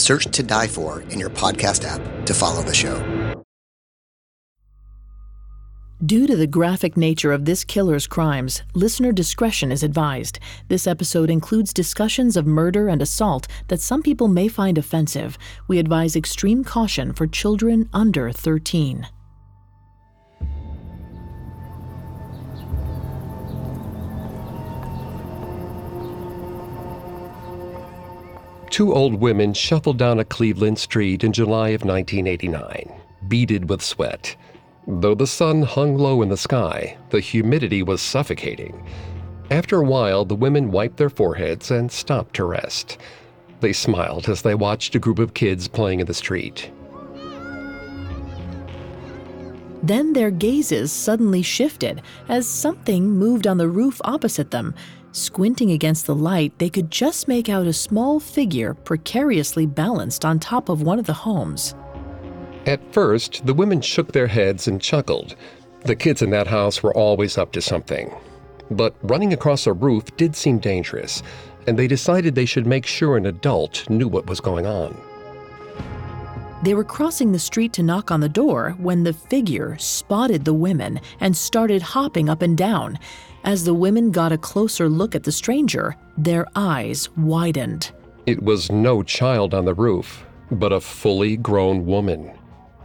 Search To Die For in your podcast app to follow the show. Due to the graphic nature of this killer's crimes, listener discretion is advised. This episode includes discussions of murder and assault that some people may find offensive. We advise extreme caution for children under 13. Two old women shuffled down a Cleveland street in July of 1989, beaded with sweat. Though the sun hung low in the sky, the humidity was suffocating. After a while, the women wiped their foreheads and stopped to rest. They smiled as they watched a group of kids playing in the street. Then their gazes suddenly shifted as something moved on the roof opposite them. Squinting against the light, they could just make out a small figure precariously balanced on top of one of the homes. At first, the women shook their heads and chuckled. The kids in that house were always up to something. But running across a roof did seem dangerous, and they decided they should make sure an adult knew what was going on. They were crossing the street to knock on the door when the figure spotted the women and started hopping up and down. As the women got a closer look at the stranger, their eyes widened. It was no child on the roof, but a fully grown woman.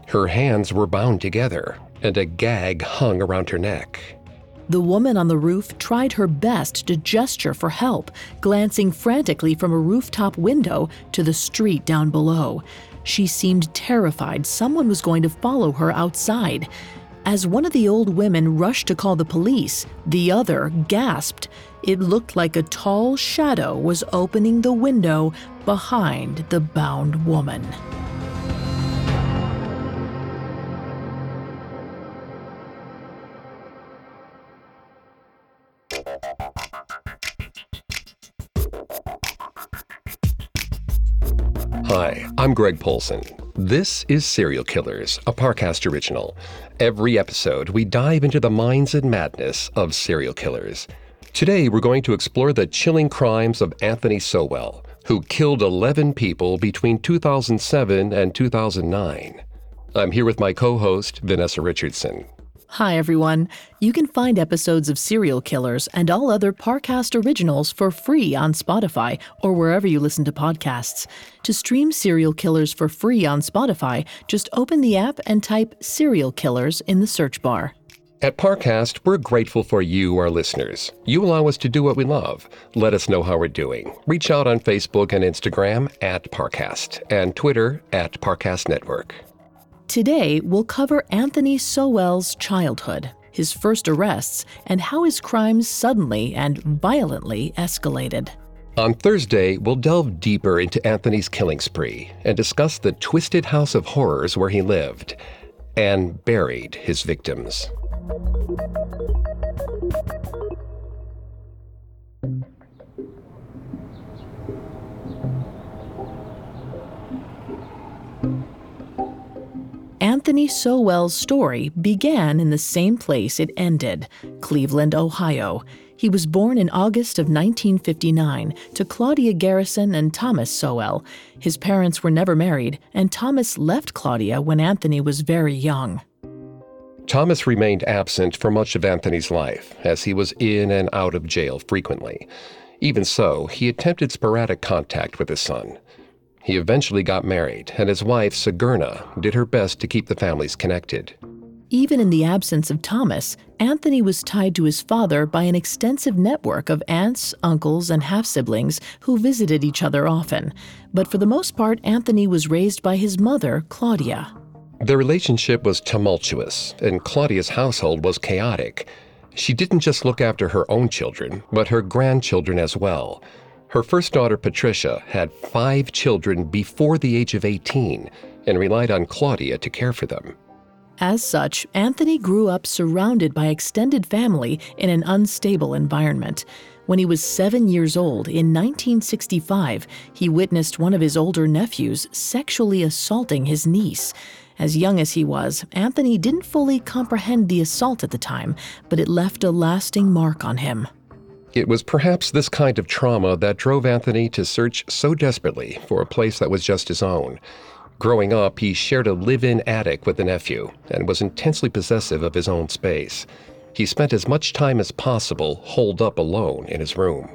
Her hands were bound together, and a gag hung around her neck. The woman on the roof tried her best to gesture for help, glancing frantically from a rooftop window to the street down below. She seemed terrified someone was going to follow her outside. As one of the old women rushed to call the police, the other gasped. It looked like a tall shadow was opening the window behind the bound woman. I'm Greg Polcyn. This is Serial Killers, a Parcast original. Every episode, we dive into the minds and madness of serial killers. Today, we're going to explore the chilling crimes of Anthony Sowell, who killed 11 people between 2007 and 2009. I'm here with my co host, Vanessa Richardson. Hi, everyone. You can find episodes of Serial Killers and all other Parcast originals for free on Spotify or wherever you listen to podcasts. To stream Serial Killers for free on Spotify, just open the app and type Serial Killers in the search bar. At Parcast, we're grateful for you, our listeners. You allow us to do what we love. Let us know how we're doing. Reach out on Facebook and Instagram at Parcast and Twitter at Parcast Network. Today, we'll cover Anthony Sowell's childhood, his first arrests, and how his crimes suddenly and violently escalated. On Thursday, we'll delve deeper into Anthony's killing spree and discuss the twisted house of horrors where he lived and buried his victims. Anthony Sowell's story began in the same place it ended Cleveland, Ohio. He was born in August of 1959 to Claudia Garrison and Thomas Sowell. His parents were never married, and Thomas left Claudia when Anthony was very young. Thomas remained absent for much of Anthony's life, as he was in and out of jail frequently. Even so, he attempted sporadic contact with his son. He eventually got married, and his wife, Sigurna, did her best to keep the families connected. Even in the absence of Thomas, Anthony was tied to his father by an extensive network of aunts, uncles, and half siblings who visited each other often. But for the most part, Anthony was raised by his mother, Claudia. Their relationship was tumultuous, and Claudia's household was chaotic. She didn't just look after her own children, but her grandchildren as well. Her first daughter, Patricia, had five children before the age of 18 and relied on Claudia to care for them. As such, Anthony grew up surrounded by extended family in an unstable environment. When he was seven years old in 1965, he witnessed one of his older nephews sexually assaulting his niece. As young as he was, Anthony didn't fully comprehend the assault at the time, but it left a lasting mark on him. It was perhaps this kind of trauma that drove Anthony to search so desperately for a place that was just his own. Growing up, he shared a live in attic with a nephew and was intensely possessive of his own space. He spent as much time as possible holed up alone in his room.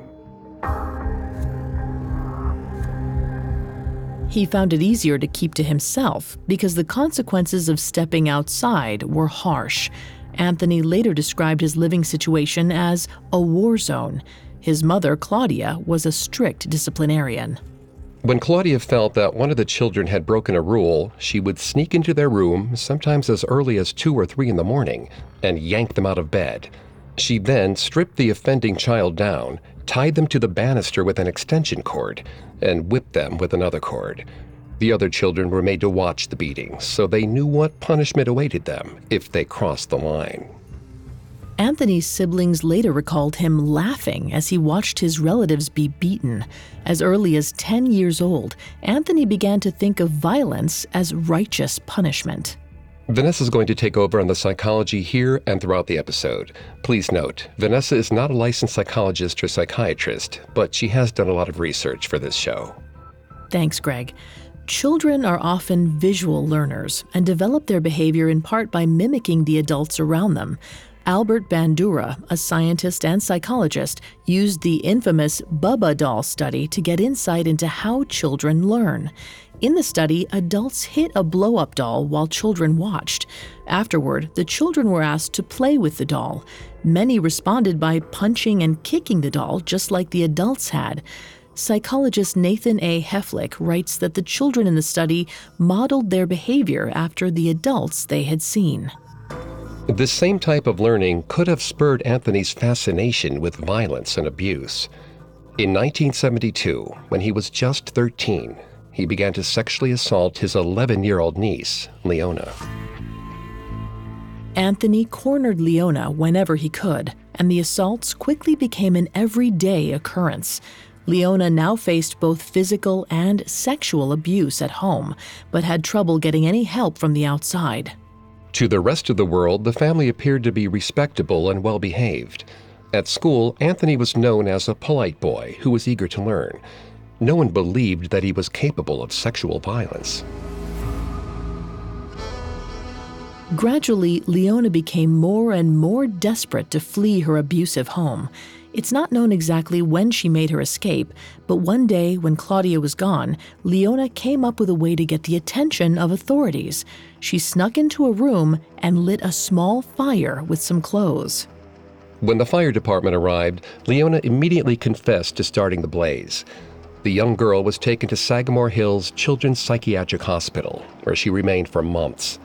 He found it easier to keep to himself because the consequences of stepping outside were harsh. Anthony later described his living situation as a war zone. His mother, Claudia, was a strict disciplinarian. When Claudia felt that one of the children had broken a rule, she would sneak into their room, sometimes as early as 2 or 3 in the morning, and yank them out of bed. She then stripped the offending child down, tied them to the banister with an extension cord, and whipped them with another cord. The other children were made to watch the beatings, so they knew what punishment awaited them if they crossed the line. Anthony's siblings later recalled him laughing as he watched his relatives be beaten. As early as 10 years old, Anthony began to think of violence as righteous punishment. Vanessa is going to take over on the psychology here and throughout the episode. Please note, Vanessa is not a licensed psychologist or psychiatrist, but she has done a lot of research for this show. Thanks, Greg. Children are often visual learners and develop their behavior in part by mimicking the adults around them. Albert Bandura, a scientist and psychologist, used the infamous Bobo doll study to get insight into how children learn. In the study, adults hit a blow up doll while children watched. Afterward, the children were asked to play with the doll. Many responded by punching and kicking the doll, just like the adults had. Psychologist Nathan A. Heflick writes that the children in the study modeled their behavior after the adults they had seen. This same type of learning could have spurred Anthony's fascination with violence and abuse. In 1972, when he was just 13, he began to sexually assault his 11 year old niece, Leona. Anthony cornered Leona whenever he could, and the assaults quickly became an everyday occurrence. Leona now faced both physical and sexual abuse at home, but had trouble getting any help from the outside. To the rest of the world, the family appeared to be respectable and well behaved. At school, Anthony was known as a polite boy who was eager to learn. No one believed that he was capable of sexual violence. Gradually, Leona became more and more desperate to flee her abusive home. It's not known exactly when she made her escape, but one day when Claudia was gone, Leona came up with a way to get the attention of authorities. She snuck into a room and lit a small fire with some clothes. When the fire department arrived, Leona immediately confessed to starting the blaze. The young girl was taken to Sagamore Hills Children's Psychiatric Hospital, where she remained for months.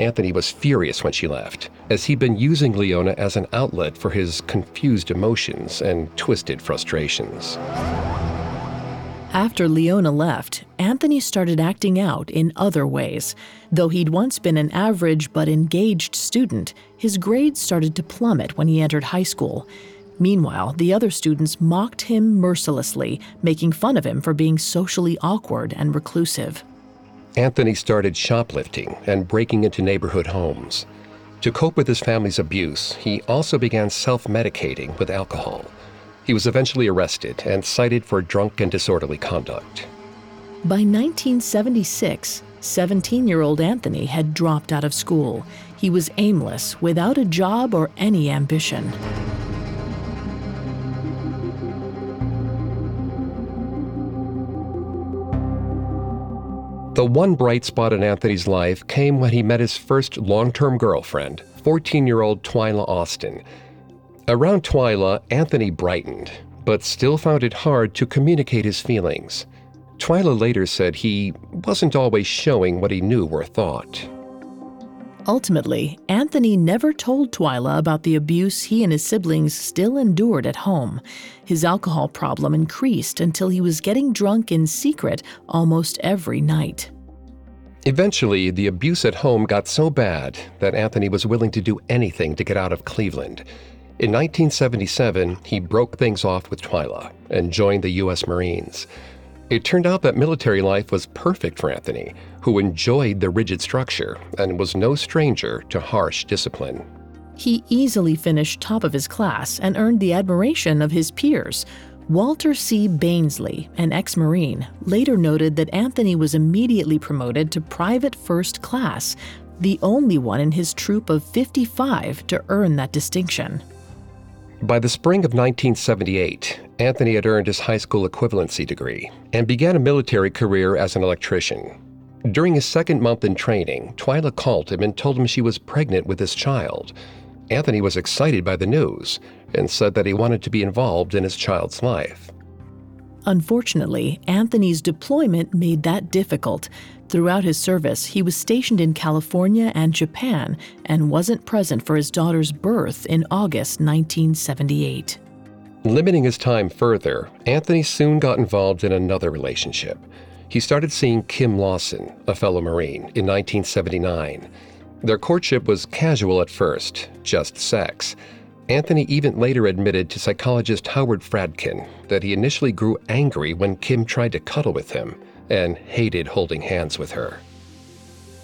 Anthony was furious when she left, as he'd been using Leona as an outlet for his confused emotions and twisted frustrations. After Leona left, Anthony started acting out in other ways. Though he'd once been an average but engaged student, his grades started to plummet when he entered high school. Meanwhile, the other students mocked him mercilessly, making fun of him for being socially awkward and reclusive. Anthony started shoplifting and breaking into neighborhood homes. To cope with his family's abuse, he also began self medicating with alcohol. He was eventually arrested and cited for drunk and disorderly conduct. By 1976, 17 year old Anthony had dropped out of school. He was aimless, without a job or any ambition. The one bright spot in Anthony's life came when he met his first long term girlfriend, 14 year old Twyla Austin. Around Twyla, Anthony brightened, but still found it hard to communicate his feelings. Twyla later said he wasn't always showing what he knew or thought. Ultimately, Anthony never told Twyla about the abuse he and his siblings still endured at home. His alcohol problem increased until he was getting drunk in secret almost every night. Eventually, the abuse at home got so bad that Anthony was willing to do anything to get out of Cleveland. In 1977, he broke things off with Twyla and joined the U.S. Marines. It turned out that military life was perfect for Anthony, who enjoyed the rigid structure and was no stranger to harsh discipline. He easily finished top of his class and earned the admiration of his peers. Walter C. Bainsley, an ex Marine, later noted that Anthony was immediately promoted to private first class, the only one in his troop of 55 to earn that distinction. By the spring of 1978, Anthony had earned his high school equivalency degree and began a military career as an electrician. During his second month in training, Twyla called him and told him she was pregnant with his child. Anthony was excited by the news and said that he wanted to be involved in his child's life. Unfortunately, Anthony's deployment made that difficult. Throughout his service, he was stationed in California and Japan and wasn't present for his daughter's birth in August 1978. Limiting his time further, Anthony soon got involved in another relationship. He started seeing Kim Lawson, a fellow Marine, in 1979. Their courtship was casual at first, just sex. Anthony even later admitted to psychologist Howard Fradkin that he initially grew angry when Kim tried to cuddle with him and hated holding hands with her.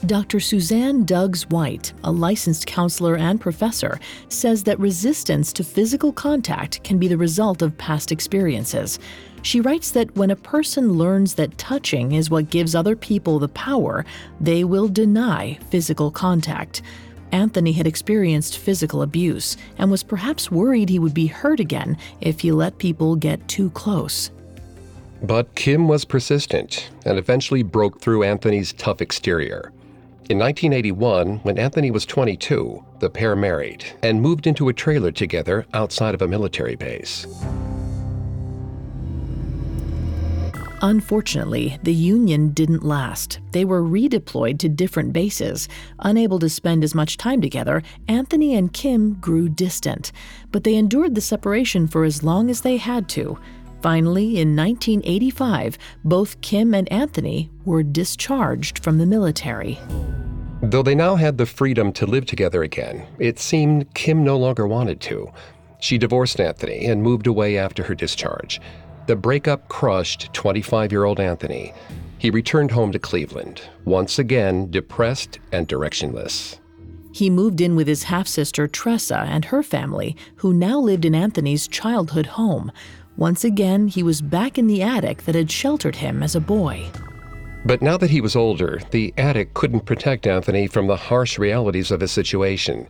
Dr. Suzanne Degges White, a licensed counselor and professor, says that resistance to physical contact can be the result of past experiences. She writes that when a person learns that touching is what gives other people the power, they will deny physical contact. Anthony had experienced physical abuse and was perhaps worried he would be hurt again if he let people get too close. But Kim was persistent and eventually broke through Anthony's tough exterior. In 1981, when Anthony was 22, the pair married and moved into a trailer together outside of a military base. Unfortunately, the Union didn't last. They were redeployed to different bases. Unable to spend as much time together, Anthony and Kim grew distant. But they endured the separation for as long as they had to. Finally, in 1985, both Kim and Anthony were discharged from the military. Though they now had the freedom to live together again, it seemed Kim no longer wanted to. She divorced Anthony and moved away after her discharge. The breakup crushed 25 year old Anthony. He returned home to Cleveland, once again depressed and directionless. He moved in with his half sister Tressa and her family, who now lived in Anthony's childhood home. Once again, he was back in the attic that had sheltered him as a boy. But now that he was older, the attic couldn't protect Anthony from the harsh realities of his situation.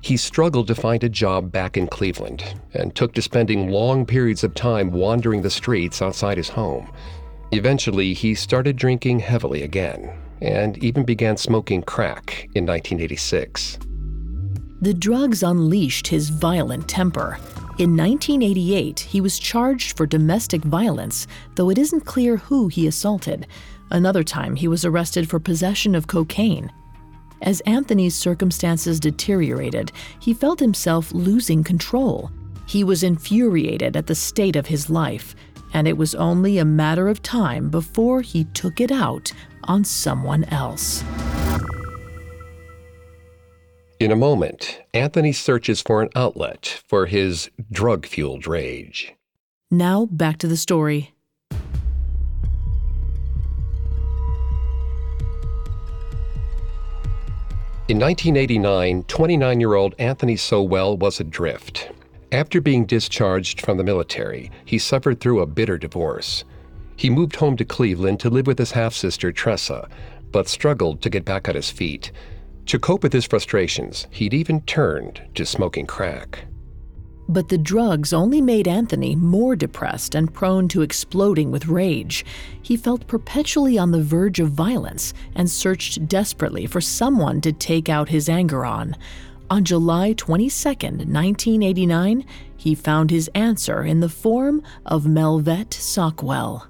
He struggled to find a job back in Cleveland and took to spending long periods of time wandering the streets outside his home. Eventually, he started drinking heavily again and even began smoking crack in 1986. The drugs unleashed his violent temper. In 1988, he was charged for domestic violence, though it isn't clear who he assaulted. Another time, he was arrested for possession of cocaine. As Anthony's circumstances deteriorated, he felt himself losing control. He was infuriated at the state of his life, and it was only a matter of time before he took it out on someone else. In a moment, Anthony searches for an outlet for his drug fueled rage. Now, back to the story. In 1989, 29 year old Anthony Sowell was adrift. After being discharged from the military, he suffered through a bitter divorce. He moved home to Cleveland to live with his half sister Tressa, but struggled to get back on his feet. To cope with his frustrations, he'd even turned to smoking crack. But the drugs only made Anthony more depressed and prone to exploding with rage. He felt perpetually on the verge of violence and searched desperately for someone to take out his anger on. On July 22, 1989, he found his answer in the form of Melvette Sockwell.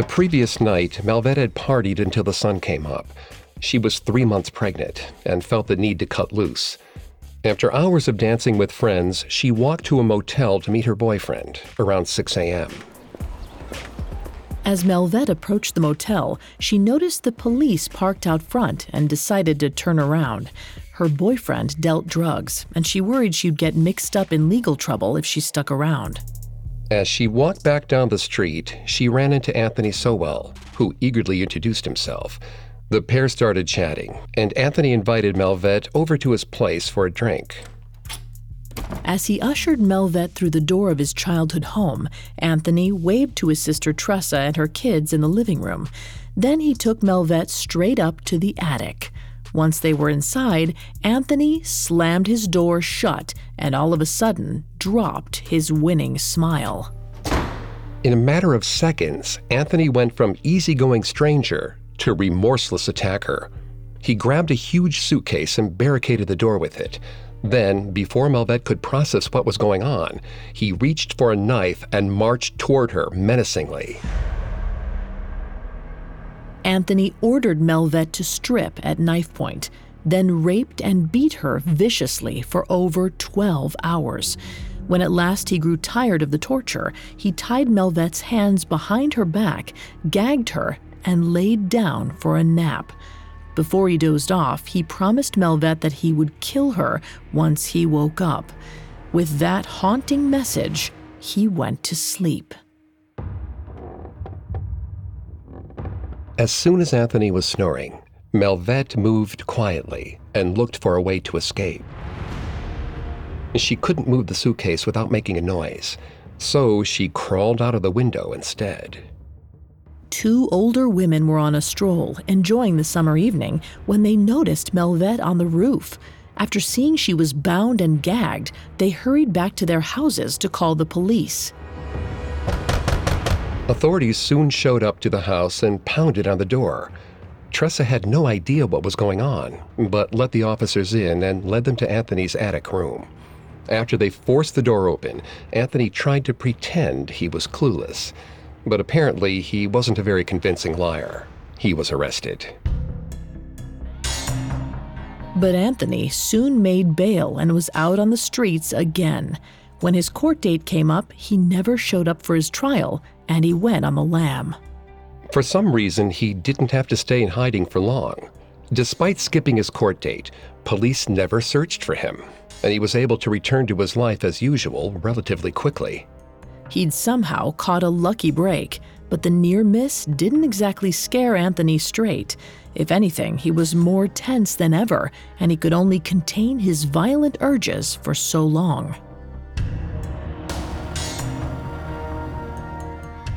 The previous night, Melvette had partied until the sun came up. She was three months pregnant and felt the need to cut loose. After hours of dancing with friends, she walked to a motel to meet her boyfriend around 6 a.m. As Melvette approached the motel, she noticed the police parked out front and decided to turn around. Her boyfriend dealt drugs, and she worried she'd get mixed up in legal trouble if she stuck around. As she walked back down the street, she ran into Anthony Sowell, who eagerly introduced himself. The pair started chatting, and Anthony invited Melvette over to his place for a drink. As he ushered Melvette through the door of his childhood home, Anthony waved to his sister Tressa and her kids in the living room. Then he took Melvette straight up to the attic. Once they were inside, Anthony slammed his door shut and all of a sudden dropped his winning smile. In a matter of seconds, Anthony went from easygoing stranger to remorseless attacker. He grabbed a huge suitcase and barricaded the door with it. Then, before Melvette could process what was going on, he reached for a knife and marched toward her menacingly. Anthony ordered Melvette to strip at knife point, then raped and beat her viciously for over 12 hours. When at last he grew tired of the torture, he tied Melvette's hands behind her back, gagged her, and laid down for a nap. Before he dozed off, he promised Melvette that he would kill her once he woke up. With that haunting message, he went to sleep. As soon as Anthony was snoring, Melvette moved quietly and looked for a way to escape. She couldn't move the suitcase without making a noise, so she crawled out of the window instead. Two older women were on a stroll, enjoying the summer evening, when they noticed Melvette on the roof. After seeing she was bound and gagged, they hurried back to their houses to call the police. Authorities soon showed up to the house and pounded on the door. Tressa had no idea what was going on, but let the officers in and led them to Anthony's attic room. After they forced the door open, Anthony tried to pretend he was clueless. But apparently, he wasn't a very convincing liar. He was arrested. But Anthony soon made bail and was out on the streets again. When his court date came up, he never showed up for his trial and he went on the lam. For some reason, he didn't have to stay in hiding for long. Despite skipping his court date, police never searched for him, and he was able to return to his life as usual relatively quickly. He'd somehow caught a lucky break, but the near miss didn't exactly scare Anthony straight. If anything, he was more tense than ever, and he could only contain his violent urges for so long.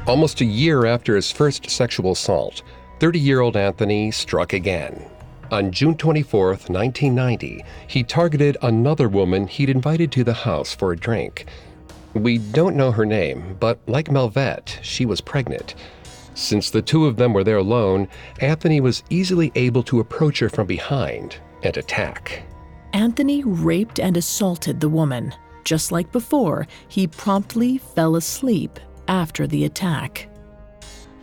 Almost a year after his first sexual assault, 30 year old Anthony struck again. On June 24, 1990, he targeted another woman he'd invited to the house for a drink. We don't know her name, but like Melvette, she was pregnant. Since the two of them were there alone, Anthony was easily able to approach her from behind and attack. Anthony raped and assaulted the woman. Just like before, he promptly fell asleep after the attack.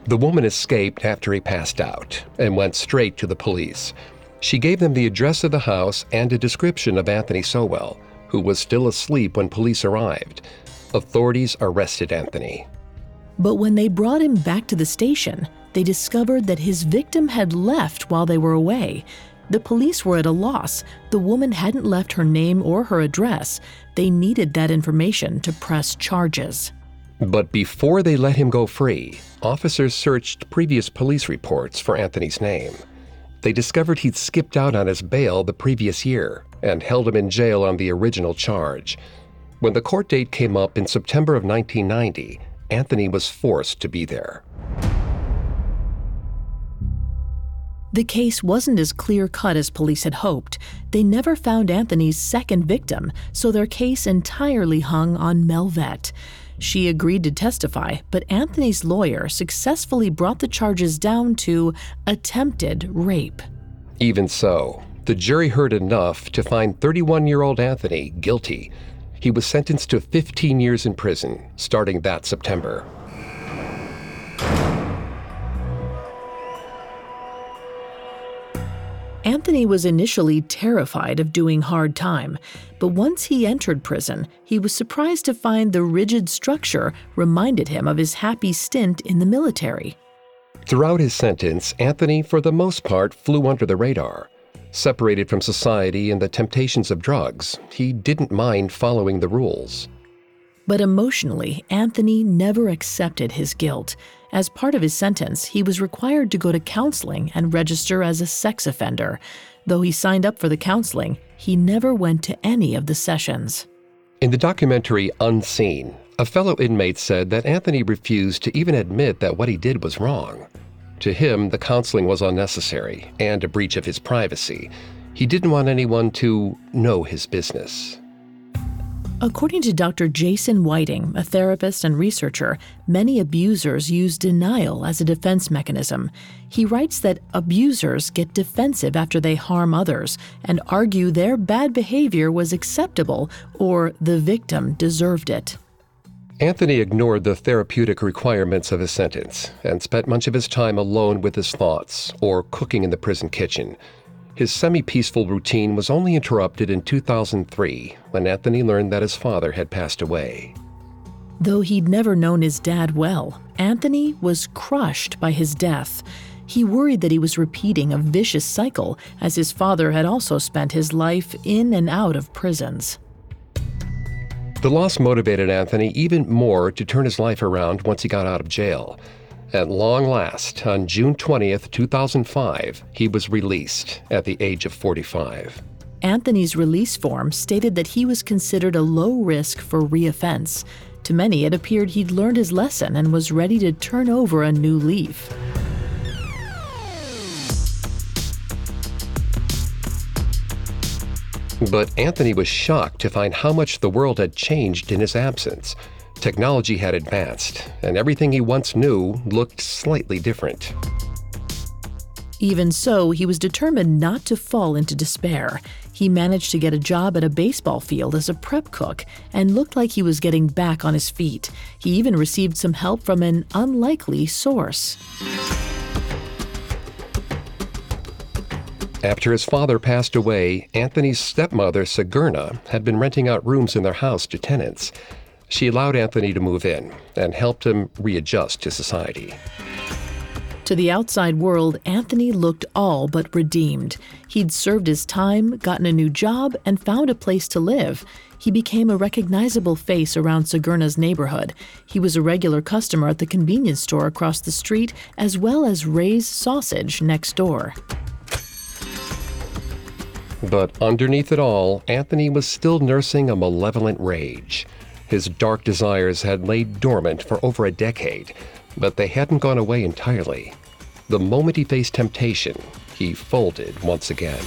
The woman escaped after he passed out and went straight to the police. She gave them the address of the house and a description of Anthony Sowell, who was still asleep when police arrived. Authorities arrested Anthony. But when they brought him back to the station, they discovered that his victim had left while they were away. The police were at a loss. The woman hadn't left her name or her address. They needed that information to press charges. But before they let him go free, officers searched previous police reports for Anthony's name. They discovered he'd skipped out on his bail the previous year and held him in jail on the original charge. When the court date came up in September of 1990, Anthony was forced to be there. The case wasn't as clear cut as police had hoped. They never found Anthony's second victim, so their case entirely hung on Melvette. She agreed to testify, but Anthony's lawyer successfully brought the charges down to attempted rape. Even so, the jury heard enough to find 31 year old Anthony guilty. He was sentenced to 15 years in prison starting that September. Anthony was initially terrified of doing hard time, but once he entered prison, he was surprised to find the rigid structure reminded him of his happy stint in the military. Throughout his sentence, Anthony, for the most part, flew under the radar. Separated from society and the temptations of drugs, he didn't mind following the rules. But emotionally, Anthony never accepted his guilt. As part of his sentence, he was required to go to counseling and register as a sex offender. Though he signed up for the counseling, he never went to any of the sessions. In the documentary Unseen, a fellow inmate said that Anthony refused to even admit that what he did was wrong. To him, the counseling was unnecessary and a breach of his privacy. He didn't want anyone to know his business. According to Dr. Jason Whiting, a therapist and researcher, many abusers use denial as a defense mechanism. He writes that abusers get defensive after they harm others and argue their bad behavior was acceptable or the victim deserved it. Anthony ignored the therapeutic requirements of his sentence and spent much of his time alone with his thoughts or cooking in the prison kitchen. His semi peaceful routine was only interrupted in 2003 when Anthony learned that his father had passed away. Though he'd never known his dad well, Anthony was crushed by his death. He worried that he was repeating a vicious cycle, as his father had also spent his life in and out of prisons. The loss motivated Anthony even more to turn his life around once he got out of jail. At long last, on June 20th, 2005, he was released at the age of 45. Anthony's release form stated that he was considered a low risk for reoffense. To many, it appeared he'd learned his lesson and was ready to turn over a new leaf. But Anthony was shocked to find how much the world had changed in his absence. Technology had advanced, and everything he once knew looked slightly different. Even so, he was determined not to fall into despair. He managed to get a job at a baseball field as a prep cook and looked like he was getting back on his feet. He even received some help from an unlikely source. After his father passed away, Anthony's stepmother, Sigurna, had been renting out rooms in their house to tenants. She allowed Anthony to move in and helped him readjust to society. To the outside world, Anthony looked all but redeemed. He'd served his time, gotten a new job, and found a place to live. He became a recognizable face around Sigurna's neighborhood. He was a regular customer at the convenience store across the street, as well as Ray's Sausage next door. But underneath it all, Anthony was still nursing a malevolent rage. His dark desires had laid dormant for over a decade, but they hadn't gone away entirely. The moment he faced temptation, he folded once again.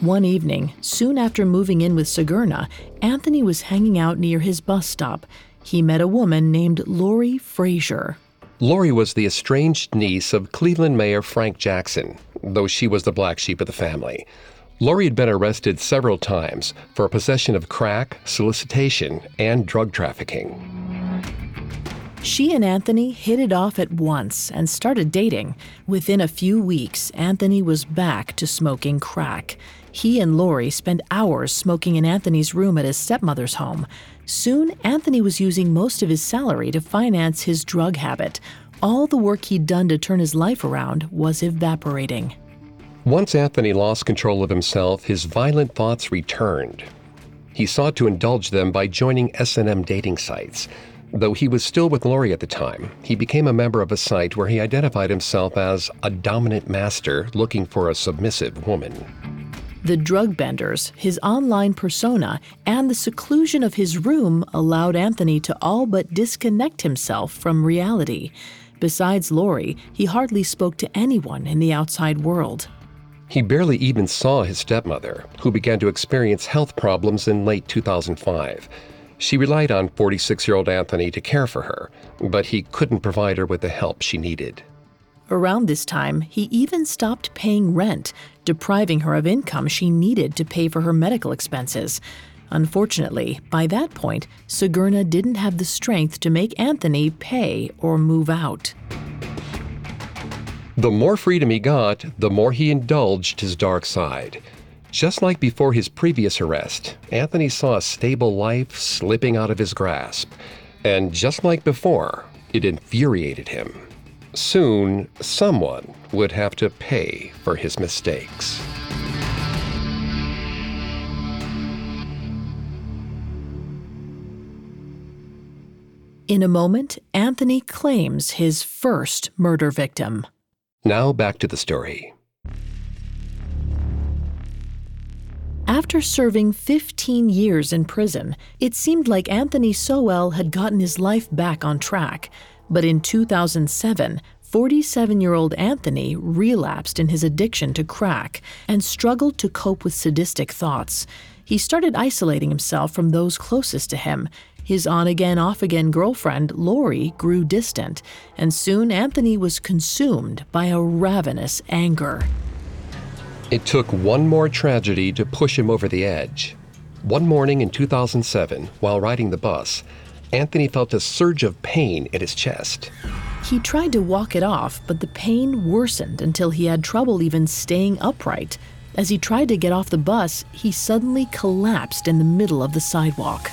One evening, soon after moving in with Sigurna, Anthony was hanging out near his bus stop. He met a woman named Lori Frazier. Lori was the estranged niece of Cleveland Mayor Frank Jackson, though she was the black sheep of the family. Lori had been arrested several times for possession of crack, solicitation, and drug trafficking. She and Anthony hit it off at once and started dating. Within a few weeks, Anthony was back to smoking crack. He and Lori spent hours smoking in Anthony's room at his stepmother's home. Soon, Anthony was using most of his salary to finance his drug habit. All the work he'd done to turn his life around was evaporating. Once Anthony lost control of himself, his violent thoughts returned. He sought to indulge them by joining S&M dating sites. Though he was still with Lori at the time, he became a member of a site where he identified himself as a dominant master looking for a submissive woman. The drug benders, his online persona, and the seclusion of his room allowed Anthony to all but disconnect himself from reality. Besides Lori, he hardly spoke to anyone in the outside world. He barely even saw his stepmother, who began to experience health problems in late 2005. She relied on 46 year old Anthony to care for her, but he couldn't provide her with the help she needed. Around this time, he even stopped paying rent, depriving her of income she needed to pay for her medical expenses. Unfortunately, by that point, Sigurna didn't have the strength to make Anthony pay or move out. The more freedom he got, the more he indulged his dark side. Just like before his previous arrest, Anthony saw a stable life slipping out of his grasp. And just like before, it infuriated him. Soon, someone would have to pay for his mistakes. In a moment, Anthony claims his first murder victim. Now back to the story. After serving 15 years in prison, it seemed like Anthony Sowell had gotten his life back on track. But in 2007, 47 year old Anthony relapsed in his addiction to crack and struggled to cope with sadistic thoughts. He started isolating himself from those closest to him. His on again, off again girlfriend, Lori, grew distant, and soon Anthony was consumed by a ravenous anger. It took one more tragedy to push him over the edge. One morning in 2007, while riding the bus, Anthony felt a surge of pain in his chest. He tried to walk it off, but the pain worsened until he had trouble even staying upright. As he tried to get off the bus, he suddenly collapsed in the middle of the sidewalk.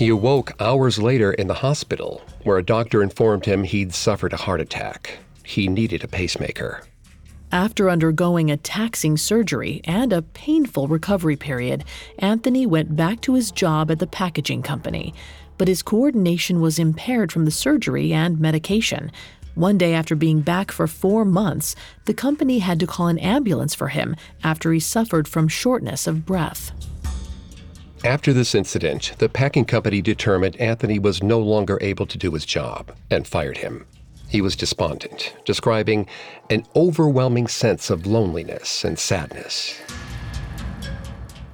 He awoke hours later in the hospital, where a doctor informed him he'd suffered a heart attack. He needed a pacemaker. After undergoing a taxing surgery and a painful recovery period, Anthony went back to his job at the packaging company. But his coordination was impaired from the surgery and medication. One day after being back for four months, the company had to call an ambulance for him after he suffered from shortness of breath. After this incident, the packing company determined Anthony was no longer able to do his job and fired him. He was despondent, describing an overwhelming sense of loneliness and sadness.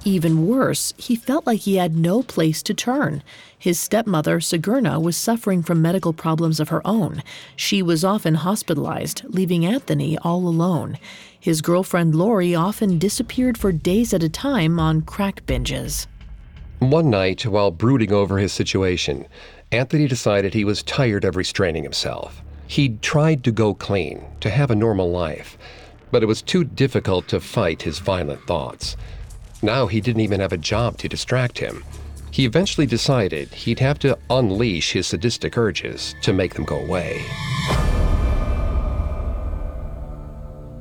Even worse, he felt like he had no place to turn. His stepmother, Sigurna, was suffering from medical problems of her own. She was often hospitalized, leaving Anthony all alone. His girlfriend, Lori, often disappeared for days at a time on crack binges. One night, while brooding over his situation, Anthony decided he was tired of restraining himself. He'd tried to go clean, to have a normal life, but it was too difficult to fight his violent thoughts. Now he didn't even have a job to distract him. He eventually decided he'd have to unleash his sadistic urges to make them go away.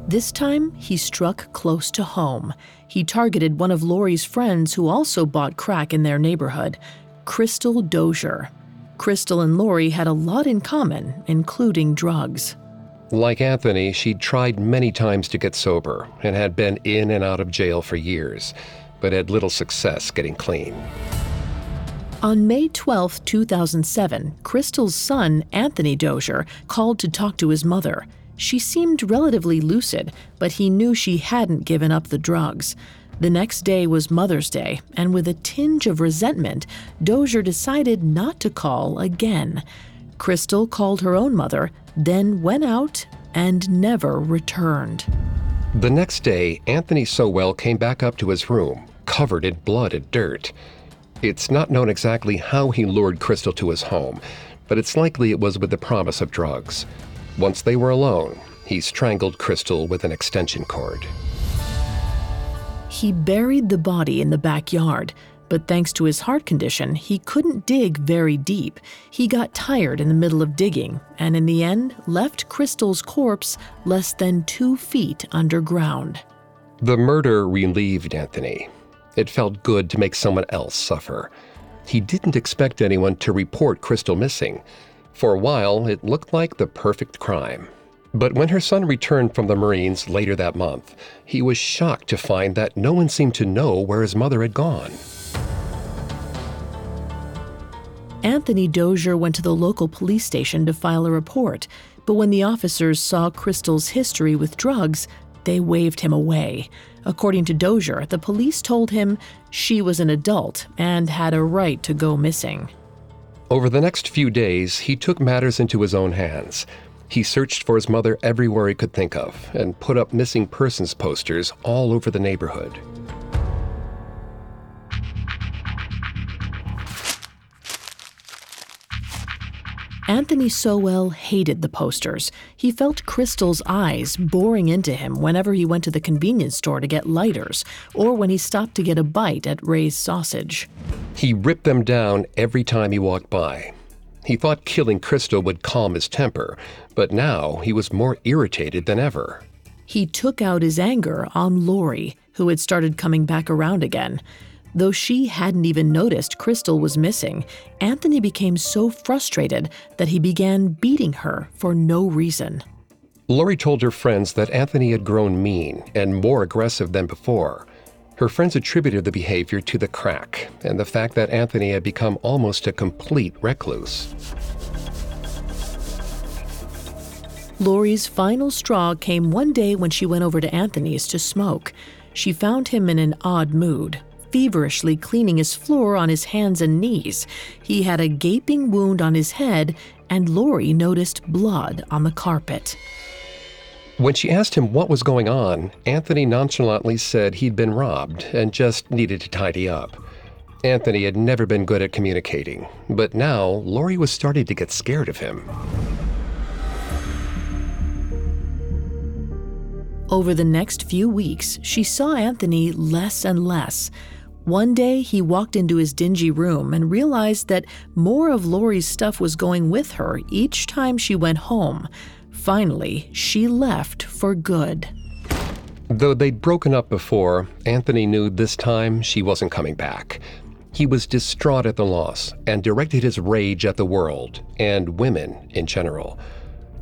This time, he struck close to home. He targeted one of Lori's friends who also bought crack in their neighborhood, Crystal Dozier. Crystal and Lori had a lot in common, including drugs. Like Anthony, she'd tried many times to get sober and had been in and out of jail for years, but had little success getting clean. On May 12, 2007, Crystal's son, Anthony Dozier, called to talk to his mother. She seemed relatively lucid, but he knew she hadn't given up the drugs. The next day was Mother's Day, and with a tinge of resentment, Dozier decided not to call again. Crystal called her own mother, then went out and never returned. The next day, Anthony Sowell came back up to his room, covered in blood and dirt. It's not known exactly how he lured Crystal to his home, but it's likely it was with the promise of drugs. Once they were alone, he strangled Crystal with an extension cord. He buried the body in the backyard, but thanks to his heart condition, he couldn't dig very deep. He got tired in the middle of digging, and in the end, left Crystal's corpse less than two feet underground. The murder relieved Anthony. It felt good to make someone else suffer. He didn't expect anyone to report Crystal missing. For a while, it looked like the perfect crime. But when her son returned from the Marines later that month, he was shocked to find that no one seemed to know where his mother had gone. Anthony Dozier went to the local police station to file a report, but when the officers saw Crystal's history with drugs, they waved him away. According to Dozier, the police told him she was an adult and had a right to go missing. Over the next few days, he took matters into his own hands. He searched for his mother everywhere he could think of and put up missing persons posters all over the neighborhood. Anthony Sowell hated the posters. He felt Crystal's eyes boring into him whenever he went to the convenience store to get lighters or when he stopped to get a bite at Ray's sausage. He ripped them down every time he walked by. He thought killing Crystal would calm his temper, but now he was more irritated than ever. He took out his anger on Lori, who had started coming back around again. Though she hadn't even noticed Crystal was missing, Anthony became so frustrated that he began beating her for no reason. Lori told her friends that Anthony had grown mean and more aggressive than before. Her friends attributed the behavior to the crack and the fact that Anthony had become almost a complete recluse. Lori's final straw came one day when she went over to Anthony's to smoke. She found him in an odd mood, feverishly cleaning his floor on his hands and knees. He had a gaping wound on his head, and Lori noticed blood on the carpet. When she asked him what was going on, Anthony nonchalantly said he'd been robbed and just needed to tidy up. Anthony had never been good at communicating, but now Lori was starting to get scared of him. Over the next few weeks, she saw Anthony less and less. One day, he walked into his dingy room and realized that more of Lori's stuff was going with her each time she went home. Finally, she left for good. Though they'd broken up before, Anthony knew this time she wasn't coming back. He was distraught at the loss and directed his rage at the world and women in general.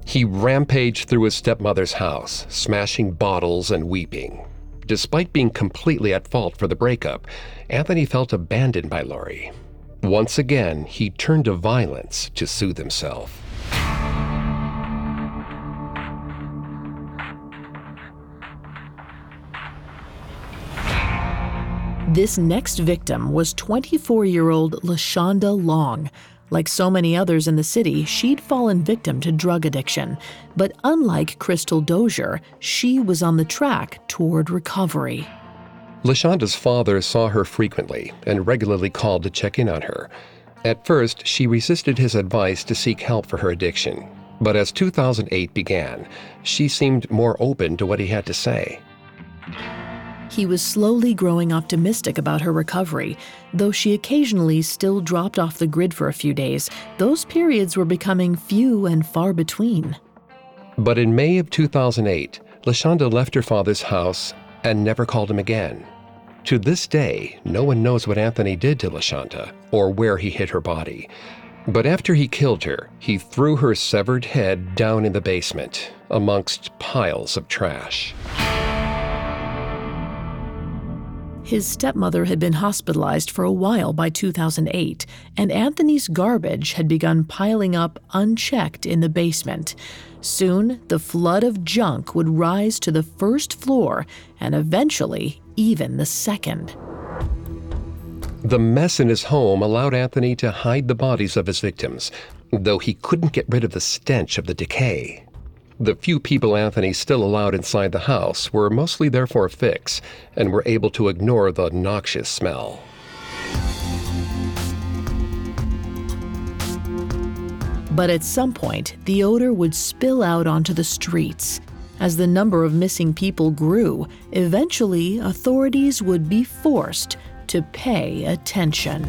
He rampaged through his stepmother's house, smashing bottles and weeping. Despite being completely at fault for the breakup, Anthony felt abandoned by Lori. Once again, he turned to violence to soothe himself. This next victim was 24 year old LaShonda Long. Like so many others in the city, she'd fallen victim to drug addiction. But unlike Crystal Dozier, she was on the track toward recovery. LaShonda's father saw her frequently and regularly called to check in on her. At first, she resisted his advice to seek help for her addiction. But as 2008 began, she seemed more open to what he had to say. He was slowly growing optimistic about her recovery. Though she occasionally still dropped off the grid for a few days, those periods were becoming few and far between. But in May of 2008, LaShonda left her father's house and never called him again. To this day, no one knows what Anthony did to LaShonda or where he hid her body. But after he killed her, he threw her severed head down in the basement amongst piles of trash. His stepmother had been hospitalized for a while by 2008, and Anthony's garbage had begun piling up unchecked in the basement. Soon, the flood of junk would rise to the first floor and eventually even the second. The mess in his home allowed Anthony to hide the bodies of his victims, though he couldn't get rid of the stench of the decay. The few people Anthony still allowed inside the house were mostly there for a fix and were able to ignore the noxious smell. But at some point, the odor would spill out onto the streets. As the number of missing people grew, eventually authorities would be forced to pay attention.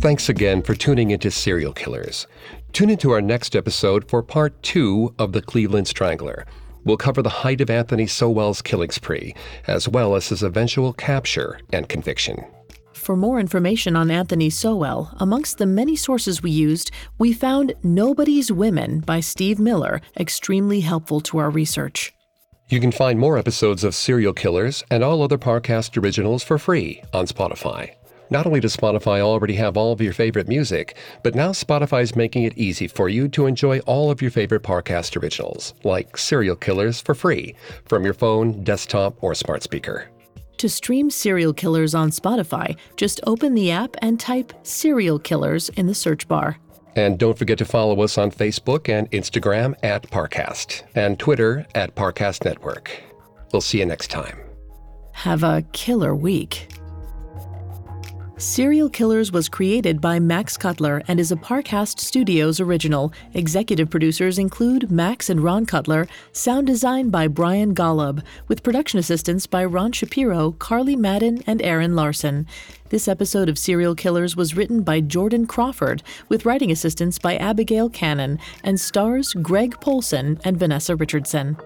Thanks again for tuning into Serial Killers. Tune into our next episode for part two of The Cleveland Strangler. We'll cover the height of Anthony Sowell's killing spree, as well as his eventual capture and conviction. for more information on Anthony Sowell, amongst the many sources we used, we found Nobody's Women by Steve Miller extremely helpful to our research. You can find more episodes of Serial Killers and all other Parcast originals for free on Spotify. Not only does Spotify already have all of your favorite music, but now Spotify is making it easy for you to enjoy all of your favorite Parcast originals, like Serial Killers, for free from your phone, desktop, or smart speaker. To stream Serial Killers on Spotify, just open the app and type Serial Killers in the search bar. And don't forget to follow us on Facebook and Instagram at Parcast and Twitter at Parcast Network. We'll see you next time. Have a killer week. Serial Killers was created by Max Cutler and is a Parcast Studios original. Executive producers include Max and Ron Cutler, sound design by Brian Golub, with production assistance by Ron Shapiro, Carly Madden, and Aaron Larson. This episode of Serial Killers was written by Jordan Crawford, with writing assistance by Abigail Cannon, and stars Greg Polcyn and Vanessa Richardson.